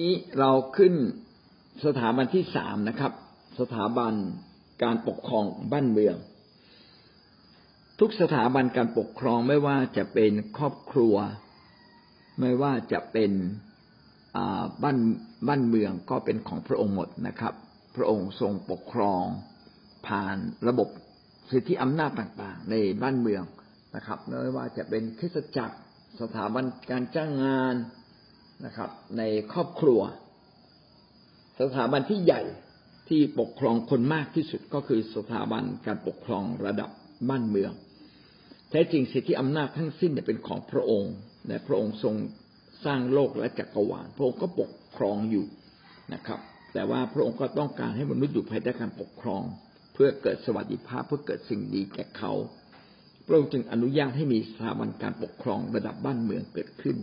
นี้เราขึ้นสถาบันที่สามนะครับ สถาบันการปกครองบ้านเมือง ทุกสถาบันการปกครองไม่ว่าจะเป็นครอบครัว ไม่ว่าจะเป็นบ้านบ้านเมืองก็เป็นของพระองค์หมดนะครับ พระองค์ทรงปกครอง ผ่านระบบสิทธิอำนาจต่างๆ ในบ้านเมืองนะครับ ไม่ว่าจะเป็นคริสตจักรสถาบันการจ้างงาน นะครับ ในครอบครัว สถาบันที่ใหญ่ที่ปกครองคนมากที่สุดก็คือสถาบันการปกครองระดับบ้านเมือง แท้จริงสิทธิอำนาจทั้งสิ้นเป็นของพระองค์และพระองค์ทรงสร้างโลกและจักรวาลพระองค์ก็ปกครองอยู่นะครับ แต่ว่าพระองค์ก็ต้องการให้มนุษย์อยู่ภายใต้การปกครอง เพื่อเกิดสวัสดิภาพเพื่อเกิดสิ่งดีแก่เขา พระองค์จึงอนุญาตให้มีสถาบันการปกครองระดับบ้านเมืองเกิดขึ้น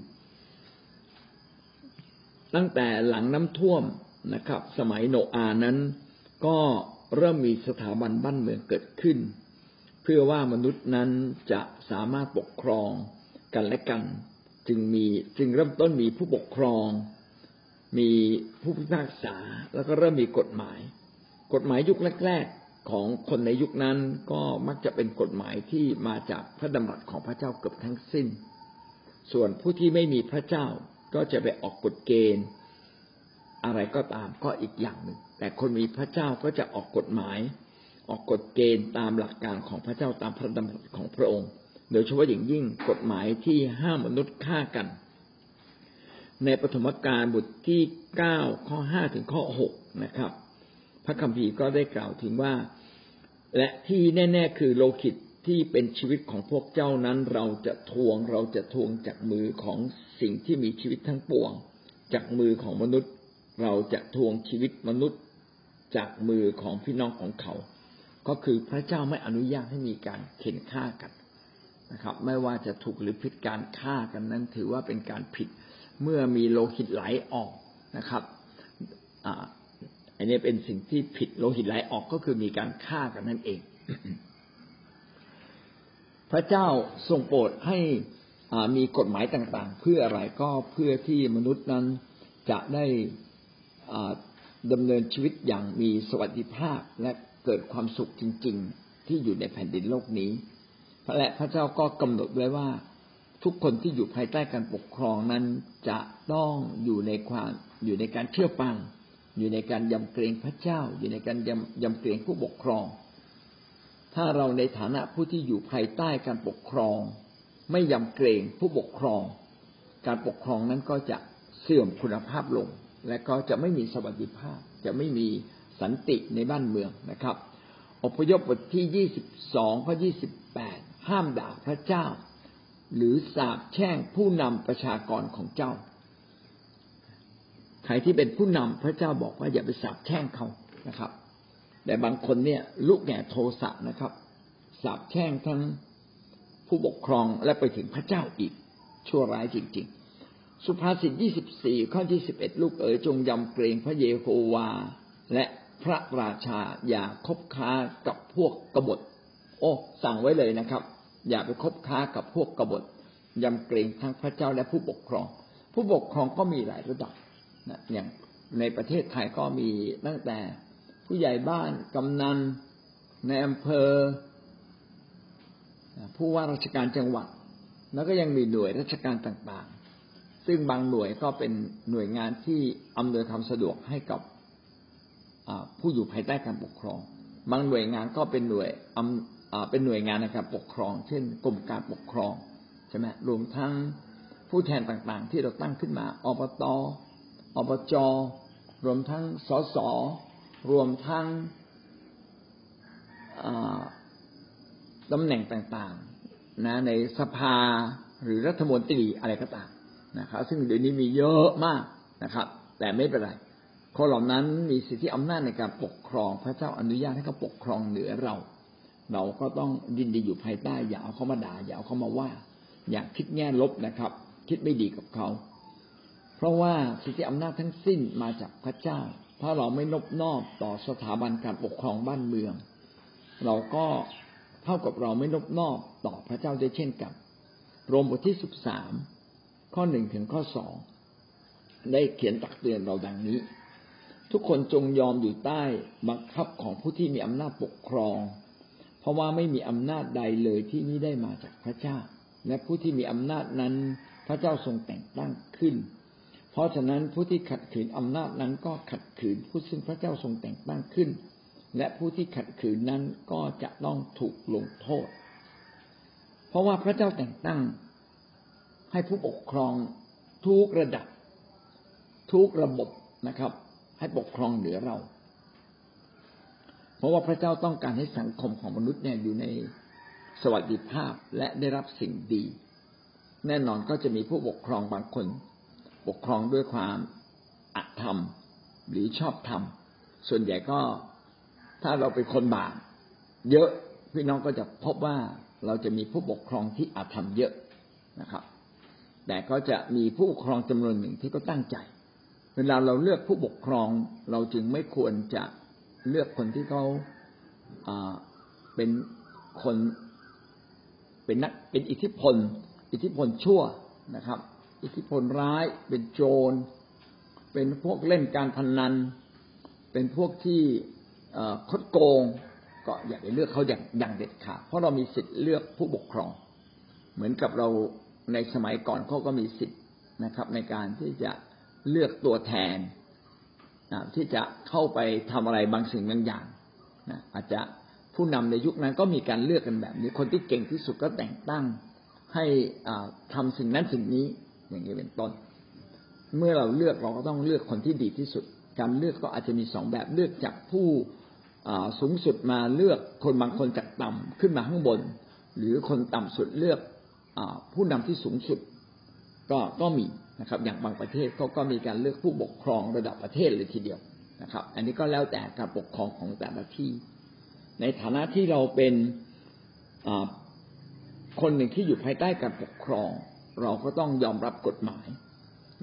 ตั้งแต่หลังน้ำท่วมนะครับ สมัยโนอานั้น ก็เริ่มมีสถาบันบ้านเมืองเกิดขึ้น เพื่อว่ามนุษย์นั้นจะสามารถปกครองกันและกัน จึงมีจึงเริ่มต้นมีผู้ปกครอง มีผู้พิพากษาแล้วก็เริ่มมีกฎหมาย กฎหมายยุคแรก ๆ ของคนในยุคนั้นก็มักจะเป็นกฎหมายที่มาจากพระดำรัสของพระเจ้าเกือบทั้งสิ้น ส่วนผู้ที่ไม่มีพระเจ้า ก็จะไปออกกฎเกณฑ์ อะไรก็ตามก็อีกอย่างหนึ่ง แต่คนมีพระเจ้าก็จะออกกฎหมาย ออกกฎเกณฑ์ตามหลักการของพระเจ้าตามพระดำรัสของพระองค์ โดยเฉพาะอย่างยิ่งกฎหมายที่ห้ามมนุษย์ฆ่ากัน ในปฐมกาลบทที่เก้าข้อห้าถึงข้อหกนะครับ พระคัมภีร์ก็ได้กล่าวถึงว่า และที่แน่ ๆ คือโลคิต ที่เป็นชีวิตของพวกเจ้านั้น เราจะทวงเราจะทวงจากมือของสิ่งที่มีชีวิตทั้งปวง จากมือของมนุษย์ เราจะทวงชีวิตมนุษย์ จากมือของพี่น้องของเขา ก็คือพระเจ้าไม่อนุญาตให้มีการเข็นฆ่ากันนะครับ ไม่ว่าจะถูกหรือผิดการฆ่ากันนั้น ถือว่าเป็นการผิดเมื่อมีโลหิตไหลออกนะครับอ่าอันนี้เป็นสิ่งที่ผิดโลหิตไหลออกก็คือมีการฆ่ากันนั่นเอง พระเจ้าทรงโปรดให้มีกฎหมายต่างๆ เพื่ออะไรก็เพื่อที่มนุษย์นั้นจะได้ดำเนินชีวิตอย่างมีสวัสดิภาพและเกิดความสุขจริง ๆ ที่อยู่ในแผ่นดินโลกนี้และพระเจ้าก็กำหนดไว้ว่า ทุกคนที่อยู่ภายใต้การปกครองนั้นจะต้องอยู่ในความอยู่ในการเชื่อฟัง อยู่ในการยำเกรงพระเจ้า อยู่ในการยำยำเกรงผู้ปกครอง ถ้าเราในฐานะผู้ที่อยู่ภายใต้การปกครอง ไม่ยำเกรงผู้ปกครอง การปกครองนั้นก็จะเสื่อมคุณภาพลง และก็จะไม่มีสวัสดิภาพ จะไม่มีสันติในบ้านเมืองนะครับ อพยพบทที่ยี่สิบสองข้อยี่สิบแปดห้ามด่าพระเจ้า หรือสาบแช่งผู้นำประชากรของเจ้า ใครที่เป็นผู้นำพระเจ้าบอกว่าอย่าไปสาบแช่งเขานะครับ แต่บางคนเนี่ยลุกแง่โทสะนะครับสาบแช่งทั้งผู้ปกครองและไปถึงพระเจ้าอีก ชั่วร้ายจริง ๆ สุภาษิตยี่สิบสี่ข้อที่สิบเอ็ดลูกเอ๋ยจงยำเกรงพระเยโฮวา และพระราชาอย่าคบค้ากับพวกกบฏ โอ้สั่งไว้เลยนะครับ อย่าไปคบค้ากับพวกกบฏยำเกรงทั้งพระเจ้าและผู้ปกครอง ผู้ปกครองก็มีหลายระดับนะอย่างในประเทศไทยก็มีตั้งแต่ ผู้ใหญ่บ้านกำนันในอำเภอ ผู้ว่าราชการจังหวัด แล้วก็ยังมีหน่วยราชการต่างๆ ซึ่งบางหน่วยก็เป็นหน่วยงานที่อำนวยความสะดวกให้กับผู้อยู่ภายใต้การปกครอง บางหน่วยงานก็เป็นหน่วยเป็นหน่วยงานในการปกครอง เช่น กรมการปกครองใช่ไหมรวมทั้งผู้แทนต่างๆ ที่เราตั้งขึ้นมาอบตอบจรวมทั้งสส รวมทั้งตำแหน่งต่างๆนะในสภาหรือรัฐมนตรีอะไรก็ตามนะครับ ซึ่งเดี๋ยวนี้มีเยอะมากนะครับ แต่ไม่เป็นไรคนเหล่านั้นมีสิทธิอำนาจในการปกครอง พระเจ้าอนุญาตให้เขาปกครองเหนือเรา เราก็ต้องยินดีอยู่ภายใต้ อย่าเอาเขามาด่าอย่าเอาเขามาว่า อย่าคิดแง่ลบนะครับ คิดไม่ดีกับเขา เพราะว่าสิทธิอำนาจทั้งสิ้นมาจากพระเจ้า ถ้าเราไม่นบนอบต่อสถาบันการปกครองบ้านเมือง เราก็เท่ากับเราไม่นบนอบต่อพระเจ้าด้วยเช่นกันโรมบทที่สิบสามข้อหนึ่งถึงข้อสองได้เขียนตักเตือนเราดังนี้ ทุกคนจงยอมอยู่ใต้บังคับของผู้ที่มีอำนาจปกครอง เพราะว่าไม่มีอำนาจใดเลยที่นี้ได้มาจากพระเจ้า และผู้ที่มีอำนาจนั้นพระเจ้าทรงแต่งตั้งขึ้น เพราะฉะนั้นผู้ที่ขัดขืนอำนาจนั้นก็ขัดขืนผู้ซึ่งพระเจ้าทรงแต่งตั้งขึ้น และผู้ที่ขัดขืนนั้นก็จะต้องถูกลงโทษ เพราะว่าพระเจ้าแต่งตั้งให้ผู้ปกครองทุกระดับ ทุกระบบนะครับ ให้ปกครองเหนือเรา เพราะว่าพระเจ้าต้องการให้สังคมของมนุษย์เนี่ยอยู่ในสวัสดิภาพและได้รับสิ่งดี แน่นอนก็จะมีผู้ปกครองบางคน ปกครองด้วยความอธรรม หรือชอบธรรม ส่วนใหญ่ก็ถ้าเราเป็นคนบาปเยอะพี่น้องก็จะพบว่าเราจะมีผู้ปกครองที่อธรรมเยอะนะครับ แต่ก็จะมีผู้ปกครองจำนวนหนึ่งที่ก็ตั้งใจ เวลาเราเลือกผู้ปกครอง เราจึงไม่ควรจะเลือกคนที่เขาเป็นคนเป็นนักเป็นอิทธิพล อิทธิพลชั่วนะครับ อิทธิพลร้ายเป็นโจร เป็นพวกเล่นการพนนัน เป็นพวกที่คดโกง ก็อย่าไปเลือกเขาอย่างอย่างเด็ดขาดเพราะเรามีสิทธิ์เลือกผู้ปกครอง เหมือนกับเราในสมัยก่อนเขาก็มีสิทธิ์นะครับ ในการที่จะเลือกตัวแทนนะที่จะเข้าไปทำอะไรบางสิ่งบางอย่างนะอาจจะผู้นำในยุคนั้นก็มีการเลือกกันแบบนี้ คนที่เก่งที่สุดก็แต่งตั้งให้ทำสิ่งนั้นสิ่งนี้ อย่างนี้เป็นต้น เมื่อเราเลือกเราก็ต้องเลือกคนที่ดีที่สุด การเลือกก็อาจจะมีสองแบบเลือกจากผู้สูงสุดมาเลือกคนบางคนจากต่ำขึ้นมาข้างบน หรือคนต่ำสุดเลือกผู้นำที่สูงสุด ก็ก็มีนะครับ อย่างบางประเทศเขาก็มีการเลือกผู้ปกครองระดับประเทศเลยทีเดียวนะครับ อันนี้ก็แล้วแต่การปกครองของแต่ละที่ ในฐานะที่เราเป็นคนหนึ่งที่อยู่ภายใต้การปกครอง เราก็ต้องยอมรับกฎหมาย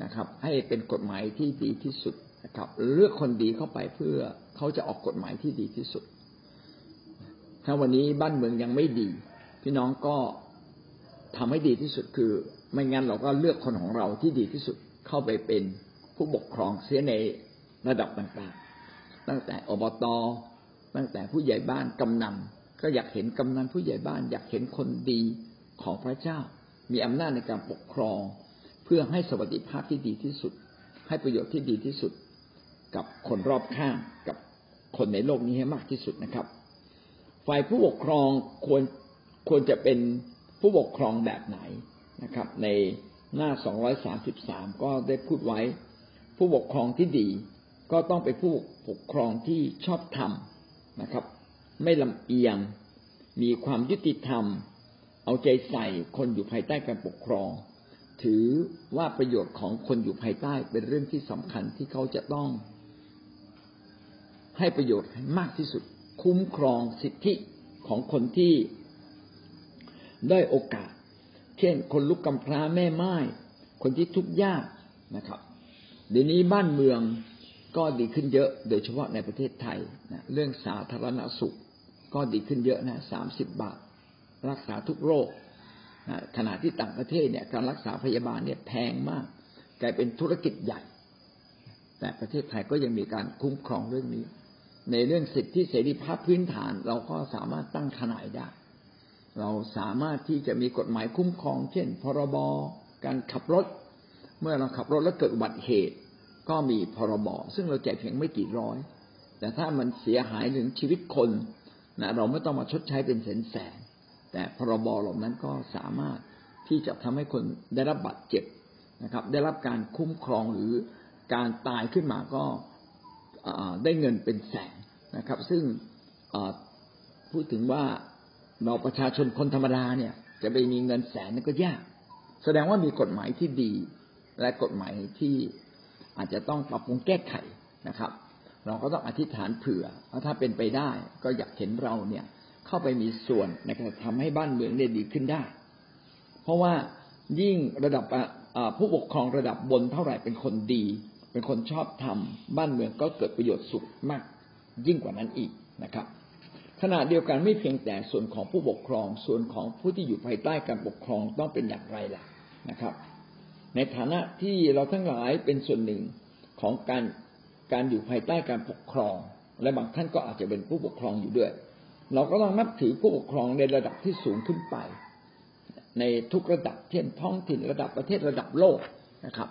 นะครับ ให้เป็นกฎหมายที่ดีที่สุดนะครับเลือกคนดีเข้าไปเพื่อเขาจะออกกฎหมายที่ดีที่สุด ถ้าวันนี้บ้านเมืองยังไม่ดี พี่น้องก็ทำให้ดีที่สุดคือ ไม่งั้นเราก็เลือกคนของเราที่ดีที่สุดเข้าไปเป็นผู้ปกครองเสียในระดับต่างๆ ตั้งแต่อบต ตั้งแต่ผู้ใหญ่บ้านกำนันก็อยากเห็นกำนันผู้ใหญ่บ้าน อยากเห็นคนดีของพระเจ้า มีอำนาจในการปกครอง เพื่อให้สวัสดิภาพที่ดีที่สุด ให้ประโยชน์ที่ดีที่สุด กับคนรอบข้างกับคนในโลกนี้ให้มากที่สุดนะครับ ฝ่ายผู้ปกครองควรควรจะเป็นผู้ปกครองแบบไหนนะครับ ในหน้า 233 ก็ได้พูดไว้ ผู้ปกครองที่ดี ก็ต้องเป็นผู้ปกครองที่ชอบธรรมนะครับ ไม่ลำเอียง มีความยุติธรรม เอาใจใส่คนอยู่ภายใต้การปกครอง ถือว่าประโยชน์ของคนอยู่ภายใต้เป็นเรื่องที่สำคัญที่เขาจะต้อง ให้ประโยชน์ให้มากที่สุด คุ้มครองสิทธิของคนที่ได้โอกาส เช่น คนลุกกำพร้าแม่ไม้คนที่ทุกข์ยากนะครับ เดี๋ยวนี้บ้านเมืองก็ดีขึ้นเยอะ โดยเฉพาะในประเทศไทยนะเรื่องสาธารณสุข ก็ดีขึ้นเยอะนะสามสิบบาท รักษาทุกโรคขณะที่ต่างประเทศเนี่ยการรักษาพยาบาลเนี่ยแพงมากกลายเป็นธุรกิจใหญ่ แต่ประเทศไทยก็ยังมีการคุ้มครองเรื่องนี้ ในเรื่องสิทธิเสรีภาพพื้นฐาน เราก็สามารถตั้งขนายได้ เราสามารถที่จะมีกฎหมายคุ้มครอง เช่น พรบการขับรถ เมื่อเราขับรถแล้วเกิดอุบัติเหตุ ก็มีพรบซึ่งเราจ่ายเพียงไม่กี่ร้อย แต่ถ้ามันเสียหายถึงชีวิตคนนะเราไม่ต้องมาชดใช้เป็นแสนแสน แต่พรบเหล่านั้นก็สามารถที่จะทำให้คนได้รับบาดเจ็บนะครับ ได้รับการคุ้มครองหรือการตายขึ้นมาก็ได้เงินเป็นแสนนะครับ ซึ่งพูดถึงว่าเราประชาชนคนธรรมดาเนี่ย จะไปมีเงินแสนนี่ก็ยาก แสดงว่ามีกฎหมายที่ดี และกฎหมายที่อาจจะต้องปรับปรุงแก้ไขนะครับ เราก็ต้องอธิษฐานเผื่อว่าถ้าเป็นไปได้ ก็อยากเห็นเราเนี่ย เข้าไปมีส่วนในการทำให้บ้านเมืองเนี่ยดีขึ้นได้ เพราะว่ายิ่งระดับผู้ปกครองระดับบนเท่าไหร่เป็นคนดี เป็นคนชอบทำบ้านเมืองก็เกิดประโยชน์สุขมาก ยิ่งกว่านั้นอีกนะครับ ขณะเดียวกันไม่เพียงแต่ส่วนของผู้ปกครอง ส่วนของผู้ที่อยู่ภายใต้การปกครองต้องเป็นอย่างไรล่ะนะครับ ในฐานะที่เราทั้งหลายเป็นส่วนหนึ่งของการการอยู่ภายใต้การปกครอง และบางท่านก็อาจจะเป็นผู้ปกครองอยู่ด้วย เราก็ต้องนับถือผู้ปกครองในระดับที่สูงขึ้นไป ในทุกระดับเช่นท้องถิ่นระดับประเทศระดับโลกนะครับ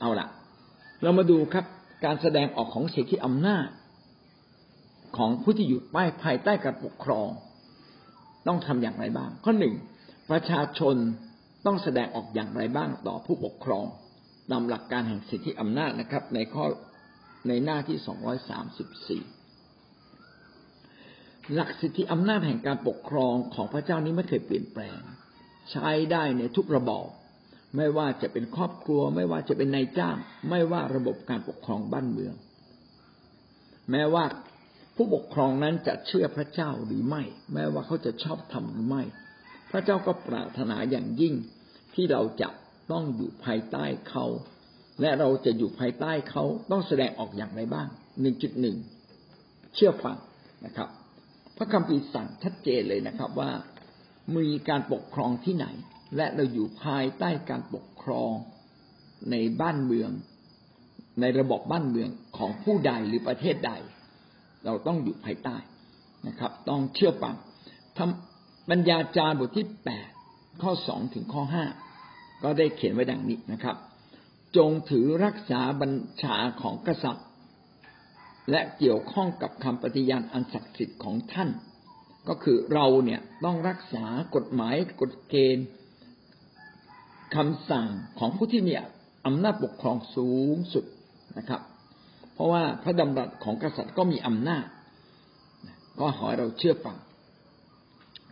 เอาละเรามาดูครับการแสดงออกของสิทธิอำนาจ ของผู้ที่อยู่ป้ภายใต้การปกครอง ต้องทำอย่างไรบ้าง ข้อหนึ่งประชาชนต้องแสดงออกอย่างไรบ้างต่อผู้ปกครองตามหลักการแห่งสิทธิอำนาจนะครับ ในข้อในหน้าที่สองร้อยสามสิบสี่ หลักสิทธิอำนาจแห่งการปกครองของพระเจ้านี้ไม่เคยเปลี่ยนแปลง ใช้ได้ในทุกระบอบไม่ว่าจะเป็นครอบครัว ไม่ว่าจะเป็นนายจ้าง ไม่ว่าระบบการปกครองบ้านเมือง แม้ว่าผู้ปกครองนั้นจะเชื่อพระเจ้าหรือไม่ แม้ว่าเขาจะชอบทำหรือไม่ พระเจ้าก็ปรารถนาอย่างยิ่งที่เราจะต้องอยู่ภายใต้เขา และเราจะอยู่ภายใต้เขาต้องแสดงออกอย่างไรบ้างหนึ่งจุดหนึ่งเชื่อฟังนะครับ พระคัมภีร์สั่งชัดเจนเลยนะครับว่ามีการปกครองที่ไหน และเราอยู่ภายใต้การปกครองในบ้านเมือง ในระบบบ้านเมืองของผู้ใดหรือประเทศใด เราต้องอยู่ภายใต้นะครับ ต้องเชื่อฟังทำปัญญาจารย์บทที่แปดข้อสองถึงข้อห้าก็ได้เขียนไว้ดังนี้นะครับ จงถือรักษาบัญชาของกษัตริย์ และเกี่ยวข้องกับคำปฏิญาณอันศักดิ์สิทธิ์ของท่าน ก็คือเราเนี่ยต้องรักษากฎหมายกฎเกณฑ์คำสั่งของผู้ที่มีอำนาจปกครองสูงสุดนะครับ เพราะว่าพระดำรัสของกษัตริย์ก็มีอำนาจ ก็ขอให้เราเชื่อฟัง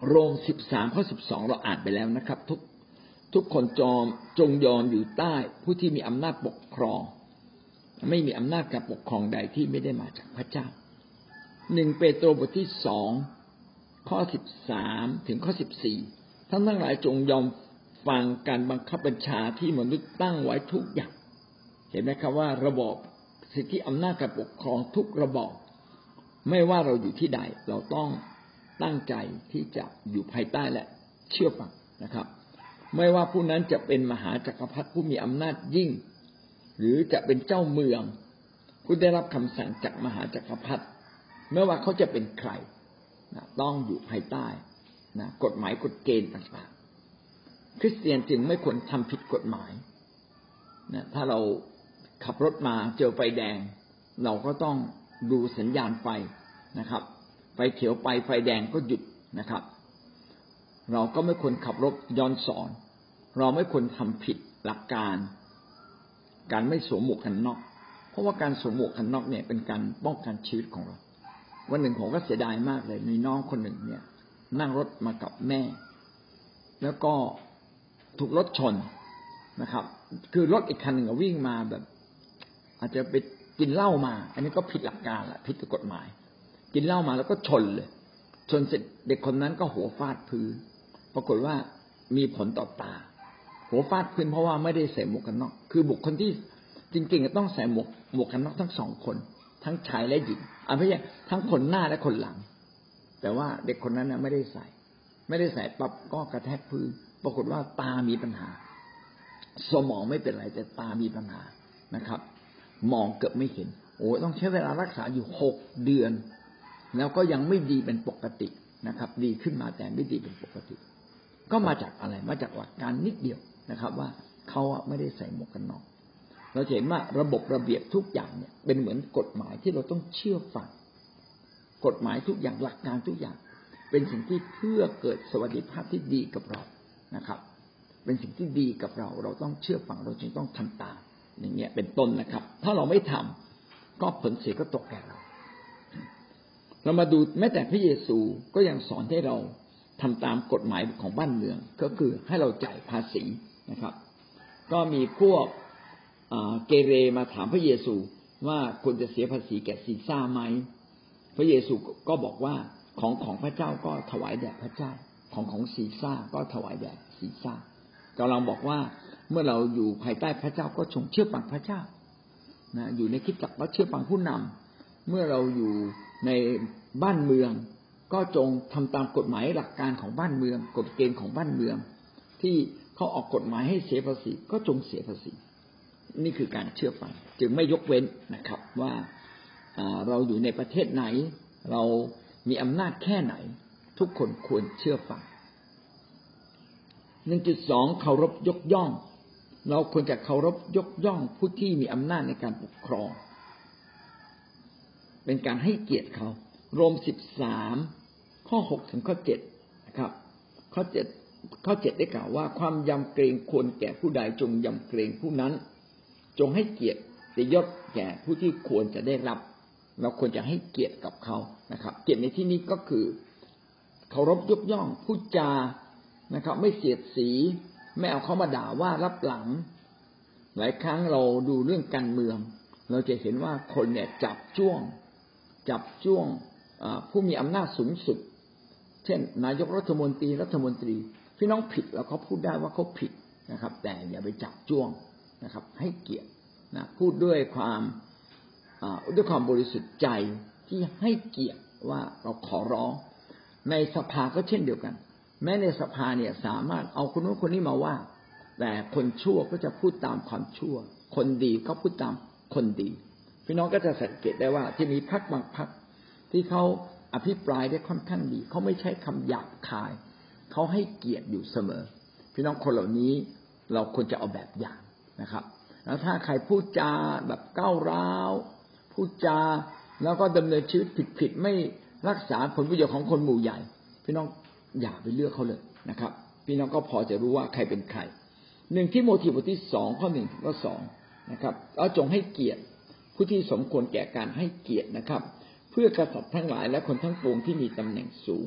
โรมสิบสามข้อสิบสองเราอ่านไปแล้วนะครับ ทุกทุกคนจอมจงยอมอยู่ใต้ผู้ที่มีอำนาจปกครอง ไม่มีอำนาจการปกครองใดที่ไม่ได้มาจากพระเจ้าหนึ่งเปโตรบทที่สองข้อสิบสามถึงข้อสิบสี่ท่านทั้งหลายจงยอมฟังการบังคับบัญชาที่มนุษย์ตั้งไว้ทุกอย่าง เห็นไหมครับว่าระบอบสิทธิอำนาจการปกครองทุกระบอบไม่ว่าเราอยู่ที่ใดเราต้องตั้งใจที่จะอยู่ภายใต้และเชื่อฟังนะครับ ไม่ว่าผู้นั้นจะเป็นมหาจักรพรรดิผู้มีอำนาจยิ่ง หรือจะเป็นเจ้าเมือง ผู้ได้รับคำสั่งจากมหาจักรพรรดิไม่ว่าเขาจะเป็นใครนะต้องอยู่ภายใต้นะกฎหมายกฎเกณฑ์ต่างๆ คริสเตียนจึงไม่ควรทำผิดกฎหมายนะถ้าเราขับรถมาเจอไฟแดง เราก็ต้องดูสัญญาณไฟนะครับ ไฟเขียวไปไฟแดงก็หยุดนะครับ เราก็ไม่ควรขับรถย้อนสอน เราไม่ควรทำผิดหลักการ การไม่สวมหมวกกันน็อก เพราะว่าการสวมหมวกกันน็อกเนี่ยเป็นการป้องกันชีวิตของเรา วันหนึ่งผมก็เสียดายมากเลย มีน้องคนหนึ่งเนี่ย นั่งรถมากับแม่ แล้วก็ถูกรถชนนะครับ คือรถอีกคันหนึ่งวิ่งมาแบบ อาจจะไปกินเหล้ามา อันนี้ก็ผิดหลักการละผิดกฎหมาย กินเหล้ามาแล้วก็ชนเลย ชนเสร็จเด็กคนนั้นก็หัวฟาดพื้น ปรากฏว่ามีผลต่อตา หัวฟาดพื้นเพราะว่าไม่ได้ใส่หมวกกันน็อกคือบุคคลที่จริงๆต้องใส่หมวกหมวกกันน็อกทั้งสองคน ทั้งชายและหญิงอ่าไม่ใช่ทั้งคนหน้าและคนหลัง แต่ว่าเด็กคนนั้นนะไม่ได้ใส่ ไม่ได้ใส่ปั๊บก็กระแทกพื้น ปรากฏว่าตามีปัญหา สมองไม่เป็นไรแต่ตามีปัญหานะครับ มองเกือบไม่เห็น โอ้ต้องใช้เวลารักษาอยู่หกเดือน แล้วก็ยังไม่ดีเป็นปกตินะครับ ดีขึ้นมาแต่ไม่ดีเป็นปกติ ก็มาจากอะไรมาจากหลักการนิดเดียว นะครับ ว่าเขาไม่ได้ใส่หมวกกันน็อกเราเห็นว่าระบบระเบียบทุกอย่างเนี่ย เป็นเหมือนกฎหมายที่เราต้องเชื่อฟังกฎหมายทุกอย่างหลักการทุกอย่าง เป็นสิ่งที่เพื่อเกิดสวัสดิภาพที่ดีกับเรานะครับ เป็นสิ่งที่ดีกับเรา เราต้องเชื่อฟังเราจึงต้องทำตามอย่างเงี้ยเป็นต้นนะครับ ถ้าเราไม่ทำก็ผลเสียก็ตกแก่เรา เรามาดูแม้แต่พระเยซูก็ยังสอนให้เราทำตามกฎหมายของบ้านเมือง ก็คือให้เราจ่ายภาษี นะครับ ก็มีพวกเกเรมาถามพระเยซูว่าควรจะเสียภาษีแก่ซีซ่าไหม พระเยซูก็บอกว่าของของพระเจ้าก็ถวายแด่พระเจ้า ของของซีซ่าก็ถวายแด่ซีซ่ากำลังบอกว่าเมื่อเราอยู่ภายใต้พระเจ้าก็ชงเชื่อฟังพระเจ้านะอยู่ในคิดจักก็เชื่อฟังผู้นำเมื่อเราอยู่ในบ้านเมือง ก็จงทำตามกฎหมายหลักการของบ้านเมือง กฎเกณฑ์ของบ้านเมือง ที่ เขาออกกฎหมายให้เสียภาษีก็จงเสียภาษี นี่คือการเชื่อฟังจึงไม่ยกเว้นนะครับว่าเราอยู่ในประเทศไหน เรามีอำนาจแค่ไหน ทุกคนควรเชื่อฟังหนึ่งจุดสองเคารพยกย่อง เราควรจะเคารพยกย่องผู้ที่มีอำนาจในการปกครอง เป็นการให้เกียรติเขา โรมสิบสามข้อหกถึงข้อเจ็ดนะครับ ข้อเจ็ด ข้อเจ็ดได้กล่าวว่า ความยำเกรงควรแก่ผู้ใดจงยำเกรงผู้นั้น จงให้เกียรติยศแก่ผู้ที่ควรจะได้รับ เราควรจะให้เกียรติกับเขานะครับ เกียรติในที่นี้ก็คือเคารพยกย่องพูดจานะครับ ไม่เสียดสีไม่เอาเขามาด่าว่ารับหลัง หลายครั้งเราดูเรื่องการเมือง เราจะเห็นว่าคนเนี่ยจับจ้วง จับจ้วงผู้มีอำนาจสูงสุด เช่น นายกรัฐมนตรีรัฐมนตรี พี่น้องผิดแล้วเขาพูดได้ว่าเขาผิดนะครับ แต่อย่าไปจับจ้วงนะครับ ให้เกียรตินะพูดด้วยความด้วยความบริสุทธิ์ใจที่ให้เกียรติว่าเราขอร้อง ในสภาก็เช่นเดียวกัน แม้ในสภาเนี่ยสามารถเอาคนนู้นคนนี้มาว่า แต่คนชั่วก็จะพูดตามความชั่ว คนดีก็พูดตามคนดี พี่น้องก็จะสังเกตได้ว่า ที่มีพักบางพักที่เขาอภิปรายได้ค่อนข้างดีเขาไม่ใช้คำหยาบคาย เขาให้เกียรติอยู่เสมอ พี่น้องคนเหล่านี้เราควรจะเอาแบบอย่างนะครับ แล้วถ้าใครพูดจาแบบก้าวร้าวพูดจาแล้วก็ดำเนินชีวิตผิดๆไม่รักษาผลประโยชน์ของคนหมู่ใหญ่ พี่น้องอย่าไปเลือกเขาเลยนะครับ พี่น้องก็พอจะรู้ว่าใครเป็นใครหนึ่งที่โมทีบทที่สองข้อหนึ่งข้อสองนะครับเอาจงให้เกียรติผู้ที่สมควรแก่การให้เกียรตินะครับ เพื่อกษัตริย์ทั้งหลายและคนทั้งปวงที่มีตำแหน่งสูง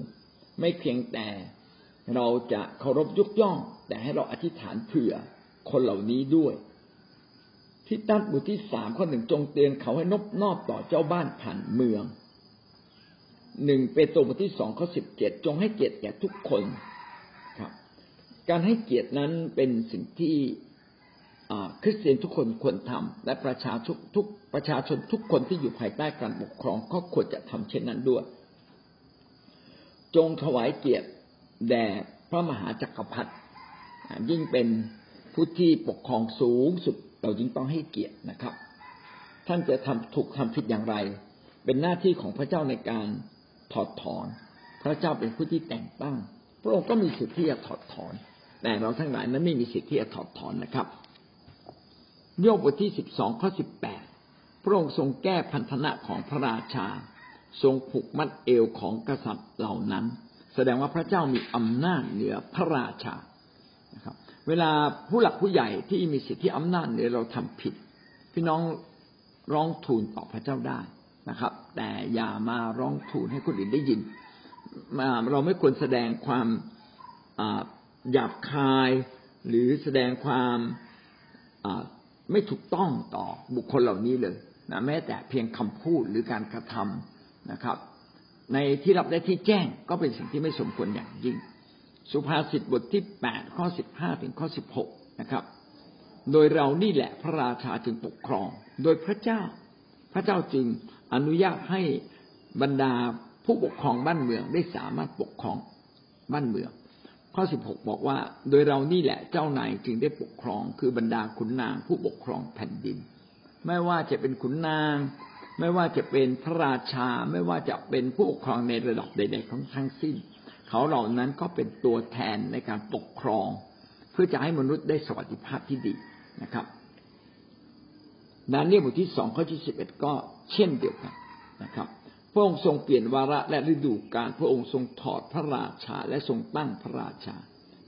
ไม่เพียงแต่ เราจะเคารพยกย่อง แต่ให้เราอธิษฐานเผื่อคนเหล่านี้ด้วยที่ตั้งบทที่สามข้อหนึ่งจงเตือนเขาให้นบนอบต่อเจ้าบ้านผ่านเมืองหนึ่งเปโตรบทที่สองข้อสิบเจ็ดจงให้เกียรติแก่ทุกคนครับ การให้เกียรตินั้นเป็นสิ่งที่คริสเตียนทุกคนควรทำและประชาชนทุกประชาชนทุกคนที่อยู่ภายใต้การปกครองก็ควรจะทำเช่นนั้นด้วย จงถวายเกียรติ แด่พระมหาจักรพรรดิยิ่งเป็นผู้ที่ปกครองสูงสุดเรายิ่งต้องให้เกียรตินะครับ ท่านจะทำถูกทำผิดอย่างไร เป็นหน้าที่ของพระเจ้าในการถอดถอน พระเจ้าเป็นผู้ที่แต่งตั้ง พระองค์ก็มีสิทธิ์ที่จะถอดถอน แต่เราทั้งหลายนั้นไม่มีสิทธิ์ที่จะถอดถอนนะครับโยบบทที่สิบสองข้อสิบแปดพระองค์ทรงแก้พันธนะของพระราชา ทรงผูกมัดเอวของกษัตริย์เหล่านั้น แสดงว่าพระเจ้ามีอำนาจเหนือพระราชานะครับ เวลาผู้หลักผู้ใหญ่ที่มีสิทธิอำนาจเหนี่ยเราทำผิด พี่น้องร้องทูลต่อพระเจ้าได้นะครับ แต่อย่ามาร้องทูลให้คนอื่นได้ยิน เราไม่ควรแสดงความหยาบคายหรือแสดงความไม่ถูกต้องต่อบุคคลเหล่านี้เลยนะแม้แต่เพียงคำพูดหรือการกระทำนะครับ ในที่รับได้ที่แจ้งก็เป็นสิ่งที่ไม่สมควรอย่างยิ่ง สุภาษิตบทที่แปดข้อสิบห้าถึงข้อสิบหกนะครับ โดยเรานี่แหละพระราชาจึงปกครอง โดยพระเจ้า พระเจ้าจึงอนุญาตให้บรรดาผู้ปกครองบ้านเมืองได้สามารถปกครองบ้านเมือง ข้อสิบหกบอกว่า โดยเรานี่แหละเจ้านายจึงได้ปกครอง คือบรรดาขุนนางผู้ปกครองแผ่นดิน ไม่ว่าจะเป็นขุนนาง ไม่ว่าจะเป็นพระราชาไม่ว่าจะเป็นผู้ปกครองในระดับใดๆทั้งทั้งสิ้น เขาเหล่านั้นก็เป็นตัวแทนในการปกครอง เพื่อจะให้มนุษย์ได้สวัสดิภาพที่ดีนะครับดานเนียบทที่สองข้อที่สิบเอ็ดก็เช่นเดียวกันนะครับ พระองค์ทรงเปลี่ยนวาระและฤดูกาลพระองค์ทรงถอดพระราชาและทรงตั้งพระราชา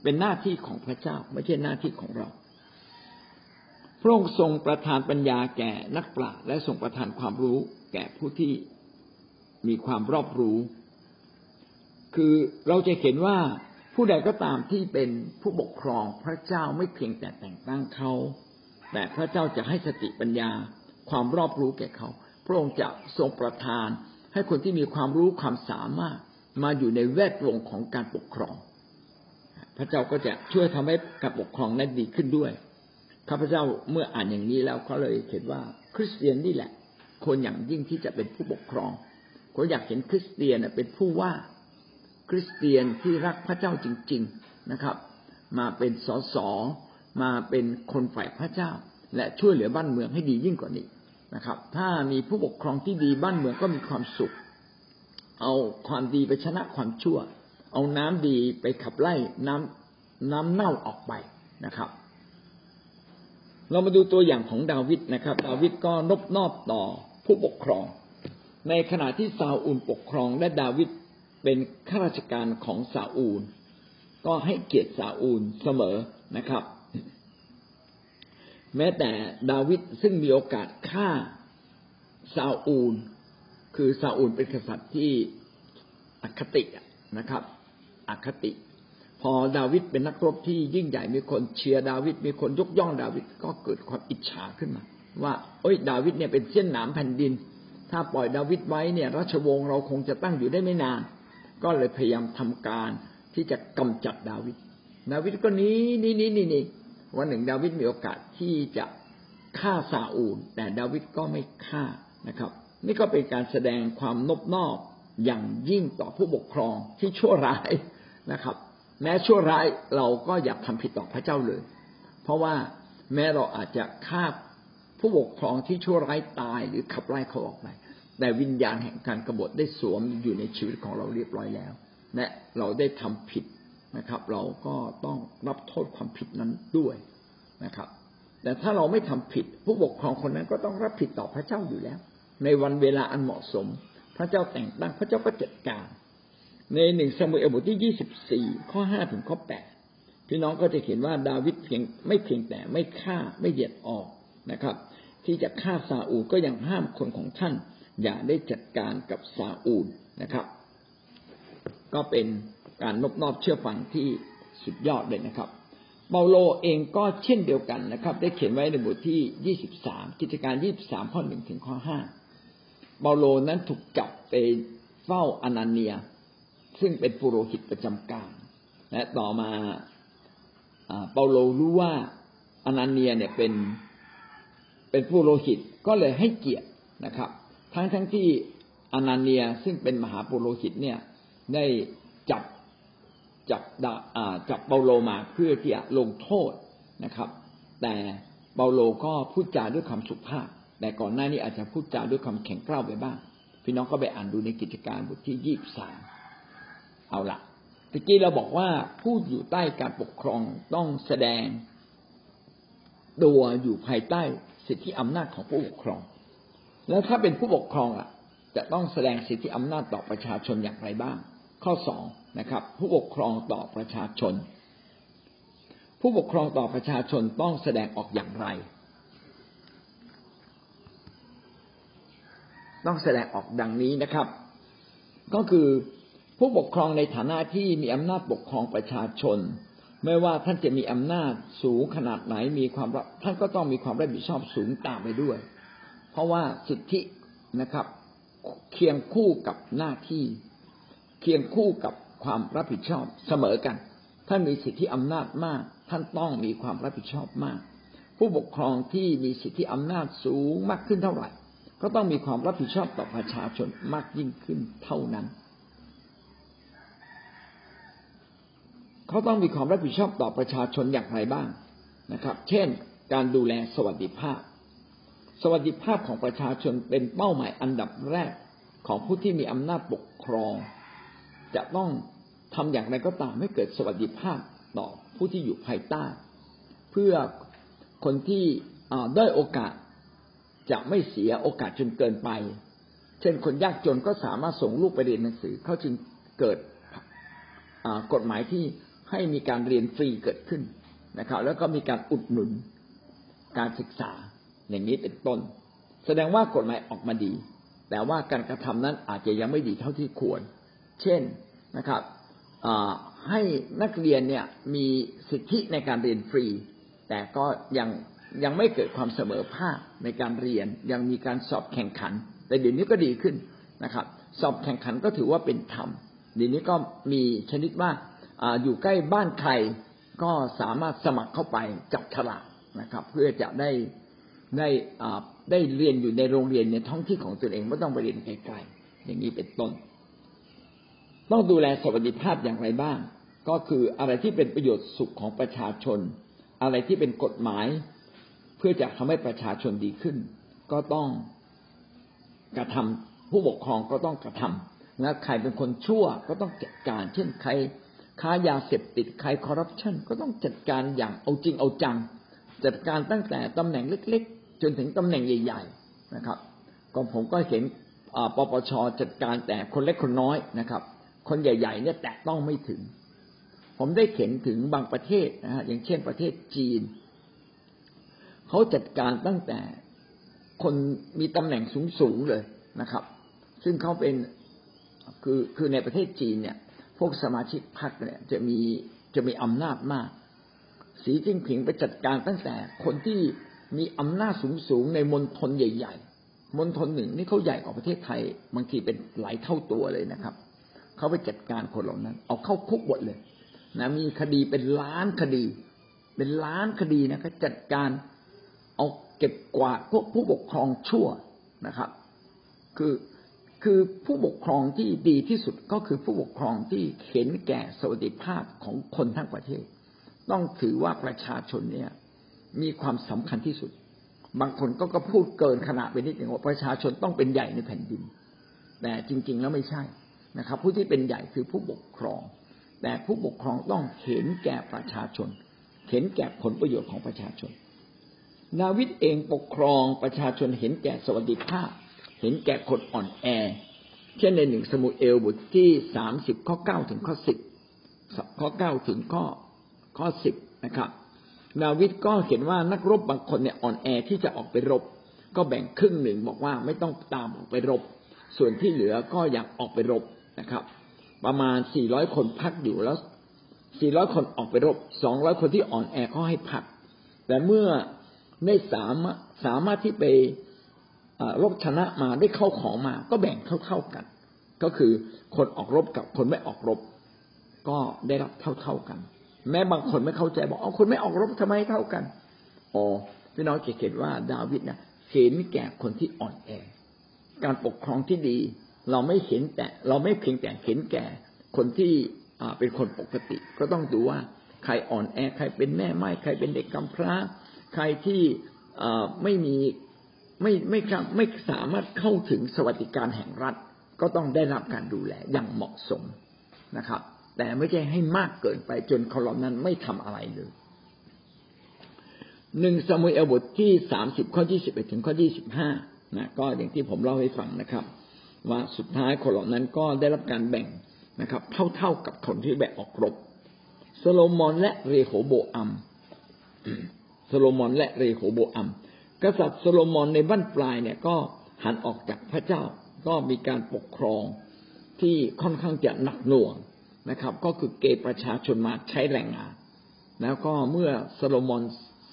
เป็นหน้าที่ของพระเจ้าไม่ใช่หน้าที่ของเรา ระองค์ทรงประทานปัญญาแก่นักปราชญ์และทรงประทานความรู้แก่ผู้ที่มีความรอบรู้ คือเราจะเห็นว่าผู้ใดก็ตามที่เป็นผู้ปกครองพระเจ้าไม่เพียงแต่แต่งตั้งเขา แต่พระเจ้าจะให้สติปัญญาความรอบรู้แก่เขา พระองค์จะทรงประทานให้คนที่มีความรู้ความสามารถมาอยู่ในแวดวงของการปกครอง พระเจ้าก็จะช่วยทำให้การปกครองนั้นดีขึ้นด้วย ข้าพเจ้าเมื่ออ่านอย่างนี้แล้วก็เลยเห็นว่า คริสเตียนนี่แหละคนอย่างยิ่งที่จะเป็นผู้ปกครองผมอยากเห็นคริสเตียนเป็นผู้ว่าคริสเตียนที่รักพระเจ้าจริง ๆนะครับ มาเป็นสสมาเป็นคนฝ่ายพระเจ้า และช่วยเหลือบ้านเมืองให้ดียิ่งกว่านี้นะครับ ถ้ามีผู้ปกครองที่ดีบ้านเมืองก็มีความสุข เอาความดีไปชนะความชั่ว เอาน้ำดีไปขับไล่น้ำน้ำเน่าออกไปนะครับ เรามาดูตัวอย่างของดาวิดนะครับ ดาวิดก็นบนอบต่อผู้ปกครอง ในขณะที่ซาอูลปกครองและดาวิดเป็นข้าราชการของซาอูล ก็ให้เกียรติซาอูลเสมอนะครับ แม้แต่ดาวิดซึ่งมีโอกาสฆ่าซาอูล คือซาอูลเป็นกษัตริย์ที่อคตินะครับ อคติ พอดาวิดเป็นนักรบที่ยิ่งใหญ่มีคนเชียร์ดาวิดมีคนยกย่องดาวิดก็เกิดความอิจฉาขึ้นมา ว่า เอ้ย ดาวิดเนี่ยเป็นเส้นหนามแผ่นดิน ถ้าปล่อยดาวิดไว้เนี่ยราชวงศ์เราคงจะตั้งอยู่ได้ไม่นาน ก็เลยพยายามทำการที่จะกำจัดดาวิดดาวิดก็นี้นี่นี่นี่นี่วันหนึ่งดาวิดมีโอกาสที่จะฆ่าซาอูล แต่ดาวิดก็ไม่ฆ่านะครับ นี่ก็เป็นการแสดงความนบนอบอย่างยิ่งต่อผู้ปกครองที่ชั่วร้ายนะครับ แม้ชั่วร้ายเราก็อยากทำผิดต่อพระเจ้าเลย เพราะว่าแม้เราอาจจะฆ่าผู้ปกครองที่ชั่วร้ายตายหรือขับไล่เขาออกไป แต่วิญญาณแห่งการกบฏได้สวมอยู่ในชีวิตของเราเรียบร้อยแล้ว และเราได้ทำผิดนะครับ เราก็ต้องรับโทษความผิดนั้นด้วยนะครับ แต่ถ้าเราไม่ทำผิด ผู้ปกครองคนนั้นก็ต้องรับผิดต่อพระเจ้าอยู่แล้ว ในวันเวลาอันเหมาะสม พระเจ้าแต่งตั้งพระเจ้าก็จัดการ ในหนึ่งสมุเอลบทที่ยี่สิบสี่ข้อห้าถึงข้อแปดพี่น้องก็จะเห็นว่าดาวิดเพียงไม่เพียงแต่ไม่ฆ่าไม่เหยียดออกนะครับ ที่จะฆ่าซาอูลก็ยังห้ามคนของท่าน อย่าได้จัดการกับซาอูลนะครับ ก็เป็นการนบนอบเชื่อฟังที่สุดยอดเลยนะครับ เปาโลเองก็เช่นเดียวกันนะครับ ได้เขียนไว้ในบทที่ยี่สิบสามกิจการยี่สิบสามข้อหนึ่งถึงข้อห้าเปาโลนั้นถูกจับไปเฝ้าอนาเนีย ซึ่งเป็นปุโรหิตประจำการและต่อมาเปาโลรู้ว่าอนาเนียเนี่ยเป็นเป็นปุโรหิตก็เลยให้เกียรตินะครับ ทั้งทั้งที่อนาเนียซึ่งเป็นมหาปุโรหิตเนี่ยได้จับจับจับเปาโลมาเพื่อที่จะลงโทษนะครับ แต่เปาโลก็พูดจาด้วยคำสุภาพ แต่ก่อนหน้านี้อาจจะพูดจาด้วยคำแข็งกร้าวไปบ้าง พี่น้องก็ไปอ่านดูในกิจการบทที่ยี่สิบสาม เอาละตะกี้เราบอกว่าผู้อยู่ใต้การปกครองต้องแสดงตัวอยู่ภายใต้สิทธิอำนาจของผู้ปกครอง แล้วถ้าเป็นผู้ปกครองอะ จะต้องแสดงสิทธิอำนาจต่อประชาชนอย่างไรบ้าง ข้อสองนะครับ ผู้ปกครองต่อประชาชน ผู้ปกครองต่อประชาชนต้องแสดงออกอย่างไร ต้องแสดงออกดังนี้นะครับ ก็คือ ผู้ปกครองในฐานะที่มีอำนาจปกครองประชาชน ไม่ว่าท่านจะมีอำนาจสูงขนาดไหนมีความรับท่านก็ต้องมีความรับผิดชอบสูงตามไปด้วย เพราะว่าสิทธินะครับ เคียงคู่กับหน้าที่ เคียงคู่กับความรับผิดชอบเสมอกัน ท่านมีสิทธิอำนาจมาก ท่านต้องมีความรับผิดชอบมาก ผู้ปกครองที่มีสิทธิอำนาจสูงมากขึ้นเท่าไหร่ ก็ต้องมีความรับผิดชอบต่อประชาชนมากยิ่งขึ้นเท่านั้น เขาต้องมีความรับผิดชอบต่อประชาชนอย่างไรบ้างนะครับ เช่น การดูแลสวัสดิภาพ สวัสดิภาพของประชาชนเป็นเป้าหมายอันดับแรกของผู้ที่มีอำนาจปกครอง จะต้องทำอย่างไรก็ตามให้เกิดสวัสดิภาพต่อผู้ที่อยู่ภายใต้ เพื่อคนที่ได้โอกาสจะไม่เสียโอกาสจนเกินไป เช่นคนยากจนก็สามารถส่งลูกไปเรียนหนังสือ เขาจึงเกิดกฎหมายที่ ให้มีการเรียนฟรีเกิดขึ้นนะครับ แล้วก็มีการอุดหนุนการศึกษาอย่างนี้เป็นต้น แสดงว่ากฎหมายออกมาดี แต่ว่าการกระทำนั้นอาจจะยังไม่ดีเท่าที่ควร เช่นนะครับให้นักเรียนเนี่ยมีสิทธิในการเรียนฟรี แต่ก็ยังยังไม่เกิดความเสมอภาคในการเรียนยังมีการสอบแข่งขัน แต่เดี๋ยวนี้ก็ดีขึ้นนะครับ สอบแข่งขันก็ถือว่าเป็นธรรมเดี๋ยวนี้ก็มีชนิดว่า อยู่ใกล้บ้านใครก็สามารถสมัครเข้าไปจับฉลากนะครับ เพื่อจะได้ได้ได้เรียนอยู่ในโรงเรียนในท้องที่ของตัวเองไม่ต้องไปเรียนไกลๆอย่างนี้เป็นต้น ต้องดูแลสวัสดิภาพอย่างไรบ้าง ก็คืออะไรที่เป็นประโยชน์สุขของประชาชน อะไรที่เป็นกฎหมาย เพื่อจะทำให้ประชาชนดีขึ้น ก็ต้องกระทำผู้ปกครองก็ต้องกระทำและใครเป็นคนชั่วก็ต้องจัดการ เช่นใคร ค้ายาเสพติดใครคอร์รัปชันก็ต้องจัดการอย่างเอาจริงเอาจัง จัดการตั้งแต่ตำแหน่งเล็ก ๆ จนถึงตำแหน่งใหญ่ ๆนะครับ ก็ผมก็เห็นปปชจัดการแต่คนเล็กคนน้อยนะครับ คนใหญ่ ๆ เนี่ยแตะต้องไม่ถึง ผมได้เห็นถึงบางประเทศนะฮะอย่างเช่นประเทศจีนเขาจัดการตั้งแต่คนมีตำแหน่งสูงๆเลยนะครับ ซึ่งเขาเป็นคือคือในประเทศจีนเนี่ย พวกสมาชิกพรรคเนี่ย จะมีจะมีอำนาจมาก สีจิ้งผิงไปจัดการตั้งแต่คนที่มีอำนาจสูงๆในมณฑลใหญ่ ๆมณฑลหนึ่งนี่เขาใหญ่กว่าประเทศไทยบางทีเป็นหลายเท่าตัวเลยนะครับเขาไปจัดการคนเหล่านั้น เอาเข้าคุกหมดเลยนะมีคดีเป็นล้านคดี เป็นล้านคดีนะก็จัดการเอาเก็บกวาดพวกผู้ปกครองชั่วนะครับ คือ คือผู้ปกครองที่ดีที่สุดก็คือผู้ปกครองที่เห็นแก่สวัสดิภาพของคนทั้งประเทศ ต้องถือว่าประชาชนเนี่ยมีความสำคัญที่สุด บางคนก็ก็พูดเกินขนาดไปนิดหนึ่งว่าประชาชนต้องเป็นใหญ่ในแผ่นดิน แต่จริง ๆ แล้วไม่ใช่นะครับ ผู้ที่เป็นใหญ่คือผู้ปกครอง แต่ผู้ปกครองต้องเห็นแก่ประชาชน เห็นแก่ผลประโยชน์ของประชาชน นาวิดเองปกครองประชาชนเห็นแก่สวัสดิภาพ เห็นแก่คนอ่อนแอ เช่นในหนึ่งสมุเอลบทที่สามสิบข้อเก้าถึงข้อสิบข้อเก้าถึงข้อข้อสิบนะครับนาวิดก็เห็นว่านักรบบางคนเนี่ยอ่อนแอที่จะออกไปรบ ก็แบ่งครึ่งหนึ่งบอกว่าไม่ต้องตามออกไปรบ ส่วนที่เหลือก็อยากออกไปรบนะครับ ประมาณสี่ร้อยคนพักอยู่แล้วสี่ร้อยคนออกไปรบสองร้อยคนที่อ่อนแอก็ให้พัก แต่เมื่อไม่สามารถสามารถที่ไป รบชนะมาได้เข้าของมา ก็แบ่งเท่าๆกัน ก็คือคนออกรบกับคนไม่ออกรบ ก็ได้รับเท่าๆกัน แม้บางคนไม่เข้าใจบอกเอาคนไม่ออกรบทำไมเท่ากันอ๋อพี่น้องจะเห็นว่าดาวิดนะเห็นแก่คนที่อ่อนแอ การปกครองที่ดี เราไม่เห็นแต่เราไม่เพียงแต่เห็นแก่คนที่เป็นคนปกติ ก็ต้องดูว่าใครอ่อนแอ ใครเป็นแม่ไม้ใครเป็นเด็กกำพร้า ใครที่ไม่มี ไม่ไม่ไม่สามารถเข้าถึงสวัสดิการแห่งรัฐ ก็ต้องได้รับการดูแลอย่างเหมาะสมนะครับ แต่ไม่ใช่ให้มากเกินไปจนเขาเหล่านั้นไม่ทำอะไรเลยหนึ่งซามูเอลบทที่สามสิบข้อยี่สิบเอ็ดถึงข้อยี่สิบห้านะก็อย่างที่ผมเล่าให้ฟังนะครับ ว่าสุดท้ายคนเหล่านั้นก็ได้รับการแบ่งนะครับ เท่าๆกับคนที่แบ่งออกรบโซโลมอนและเรโหโบอัมโซโลมอนและเรโหโบอัม กษัตริย์โซโลมอนในบั้นปลายเนี่ยก็หันออกจากพระเจ้า ก็มีการปกครองที่ค่อนข้างจะหนักหน่วงนะครับ ก็คือเกณฑ์ประชาชนมาใช้แรงงาน แล้วก็เมื่อโซโลมอน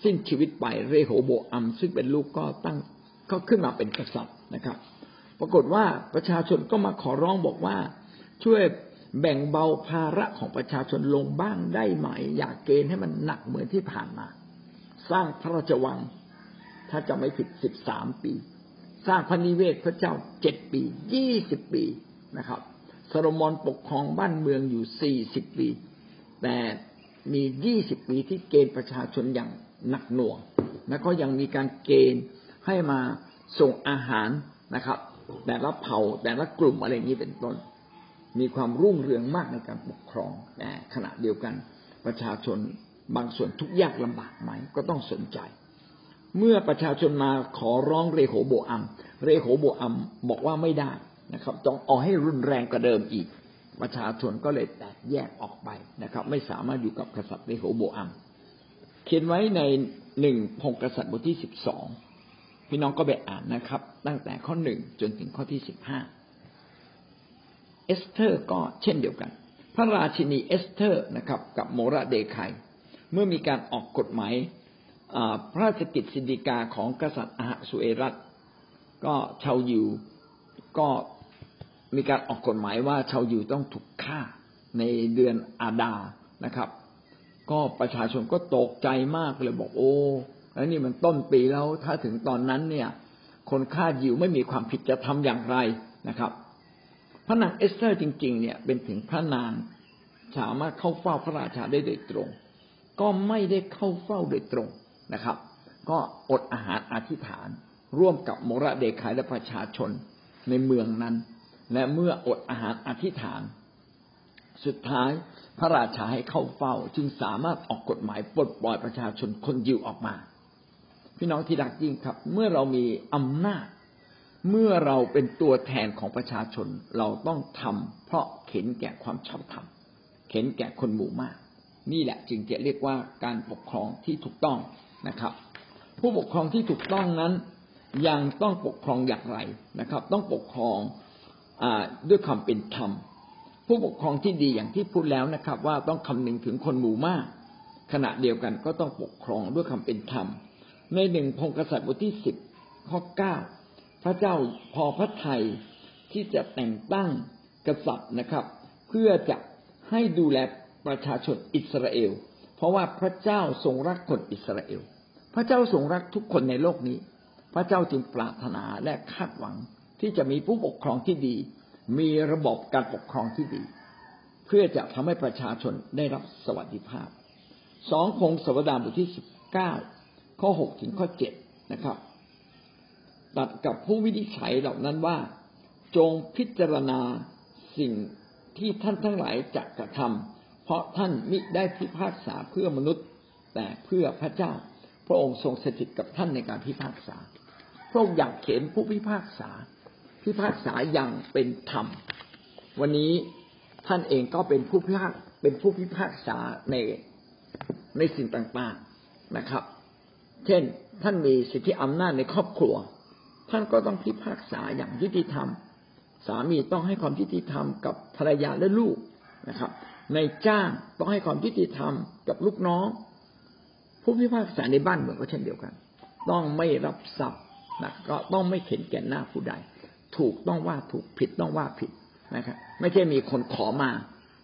สิ้นชีวิตไปเรโหโบอัมซึ่งเป็นลูกก็ตั้งก็ขึ้นมาเป็นกษัตริย์นะครับ ปรากฏว่าประชาชนก็มาขอร้องบอกว่าช่วยแบ่งเบาภาระของประชาชนลงบ้างได้ไหม อยากเกณฑ์ให้มันหนักเหมือนที่ผ่านมา สร้างพระราชวัง ถ้าจะไม่ผิดสิบสามปี สร้างพระนิเวศพระเจ้าเจ็ดปียี่สิบปีนะครับโซโลมอนปกครองบ้านเมืองอยู่สี่สิบปี แต่มียี่สิบปีที่เกณฑ์ประชาชนอย่างหนักหน่วง แล้วก็ยังมีการเกณฑ์ให้มาส่งอาหารนะครับ แต่ละเผ่าแต่ละกลุ่มอะไรนี้เป็นต้น มีความรุ่งเรืองมากในการปกครองแต่ขณะเดียวกันประชาชนบางส่วนทุกยากลำบากไหมก็ต้องสนใจ เมื่อประชาชนมาขอร้องเรโหโบอัม เรโหโบอัมบอกว่าไม่ได้นะครับต้องเอาให้รุนแรงกว่าเดิมอีก ประชาชนก็เลยแตกแยกออกไปนะครับ ไม่สามารถอยู่กับกษัตริย์เรโหโบอัม เขียนไว้ในหนึ่งพงกษัตริย์บทที่สิบสองพี่น้องก็ไปอ่านนะครับ ตั้งแต่ข้อหนึ่งจนถึงข้อที่สิบห้าเอสเธอร์ก็เช่นเดียวกัน พระราชินีเอสเธอร์นะครับ กับโมรเดคัยเมื่อมีการออกกฎหมาย พระราชกิจสินดิกาของกษัตริย์อาหสุเอรัสก็ชาวยิวก็มีการออกกฎหมายว่าชาวยิวต้องถูกฆ่าในเดือนอาดานะครับ ก็ประชาชนก็ตกใจมากเลยบอกโอ้แล้วนี่มันต้นปีแล้วถ้าถึงตอนนั้นเนี่ย คนฆ่ายิวไม่มีความผิดจะทำอย่างไรนะครับ พระนางเอสเธอร์จริง ๆ เนี่ยเป็นถึงพระนางสามารถเข้าเฝ้าพระราชาได้โดยตรง ก็ไม่ได้เข้าเฝ้าโดยตรง นะครับ ก็อดอาหารอธิษฐาน ร่วมกับโมระเดคายและประชาชนในเมืองนั้น และเมื่ออดอาหารอธิษฐาน สุดท้ายพระราชาให้เข้าเฝ้า จึงสามารถออกกฎหมายปลดปล่อยประชาชนคนยิวออกมา พี่น้องที่รักยิ่งครับ เมื่อเรามีอำนาจ เมื่อเราเป็นตัวแทนของประชาชนเราต้องทำเพราะเข็นแก่ความชอบธรรมเข็นแก่คนหมู่มาก นี่แหละจึงจะเรียกว่าการปกครองที่ถูกต้อง นะครับ ผู้ปกครองที่ถูกต้องนั้น ยังต้องปกครองอย่างไรนะครับ ต้องปกครองอด้วยความเป็นธรรมผู้ปกครองที่ดีอย่างที่พูดแล้วนะครับ ว่าต้องคำนึงถึงคนหมู่มาก ขณะเดียวกันก็ต้องปกครองด้วยความเป็นธรรม ในหนึ่งพงกษัตริย์บทที่สิบข้อเก้าพระเจ้าพอพระทัยที่จะแต่งตั้งกษัตริย์นะครับ เพื่อจะให้ดูแลประชาชนอิสราเอล ราะว่าพระเจ้าทรงรักคนอิสราเอล พระเจ้าทรงรักทุกคนในโลกนี้ พระเจ้าจึงปรารถนาและคาดหวังที่จะมีผู้ปกครองที่ดี มีระบบการปกครองที่ดี เพื่อจะทำให้ประชาชนได้รับสวัสดิภาพ สองคงสวดามบทที่สิบเก้าข้อหกถึงข้อเจ็ดนะครับ ตัดกับผู้วินิจฉัยเหล่านั้นว่า จงพิจารณาสิ่งที่ท่านทั้งหลายจะกระทำเพ ราะท่านมิได้พิพากษาเพื่อมนุษย์ แต่เพื่อพระเจ้า พระองค์ทรงสถิตกับท่านในการพิพากษา พระองค์อยากเข็นผู้พิพากษา พิพากษาอย่างเป็นธรรม วันนี้ท่านเองก็เป็นผู้พิพากเป็นผู้พิพากษาในในสิ่งต่างๆนะครับ เช่นท่านมีสิทธิอำนาจในครอบครัว ท่านก็ต้องพิพากษาอย่างยุติธรรม สามีต้องให้ความยุติธรรมกับภรรยาและลูกนะครับ ในจ้างต้องให้ความยุติธรรมกับลูกน้อง ผู้พิพากษาในบ้านเมืองก็เช่นเดียวกัน ต้องไม่รับทรัพย์นะก็ต้องไม่เข็นแก่นหน้าผู้ใด ถูกต้องว่าถูกผิดต้องว่าผิดนะครับไม่ใช่มีคนขอมา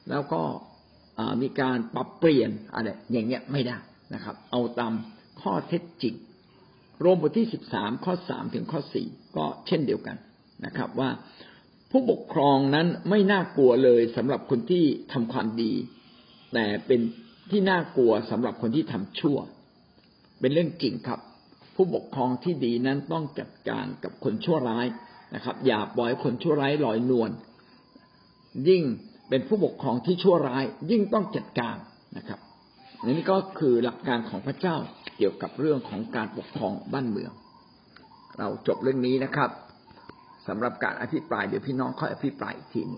แล้วก็มีการปรับเปลี่ยนอะไรอย่างเงี้ยไม่ได้นะครับ เอาตามข้อเท็จจริงโรมบทที่สิบสามข้อสามถึงข้อสี่ก็เช่นเดียวกันนะครับ ว่า ผู้ปกครองนั้นไม่น่ากลัวเลยสำหรับคนที่ทำความดี แต่เป็นที่น่ากลัวสำหรับคนที่ทำชั่ว เป็นเรื่องจริงครับ ผู้ปกครองที่ดีนั้นต้องจัดการกับคนชั่วร้ายนะครับ อย่าปล่อยคนชั่วร้ายลอยนวลยิ่งเป็นผู้ปกครองที่ชั่วร้าย ยิ่งต้องจัดการนะครับนี่ก็คือหลักการของพระเจ้าเกี่ยวกับเรื่องของการปกครองบ้านเมือง เราจบเรื่องนี้นะครับ สำหรับการอภิปรายเดี๋ยวพี่น้องค่อยอภิปรายอีกที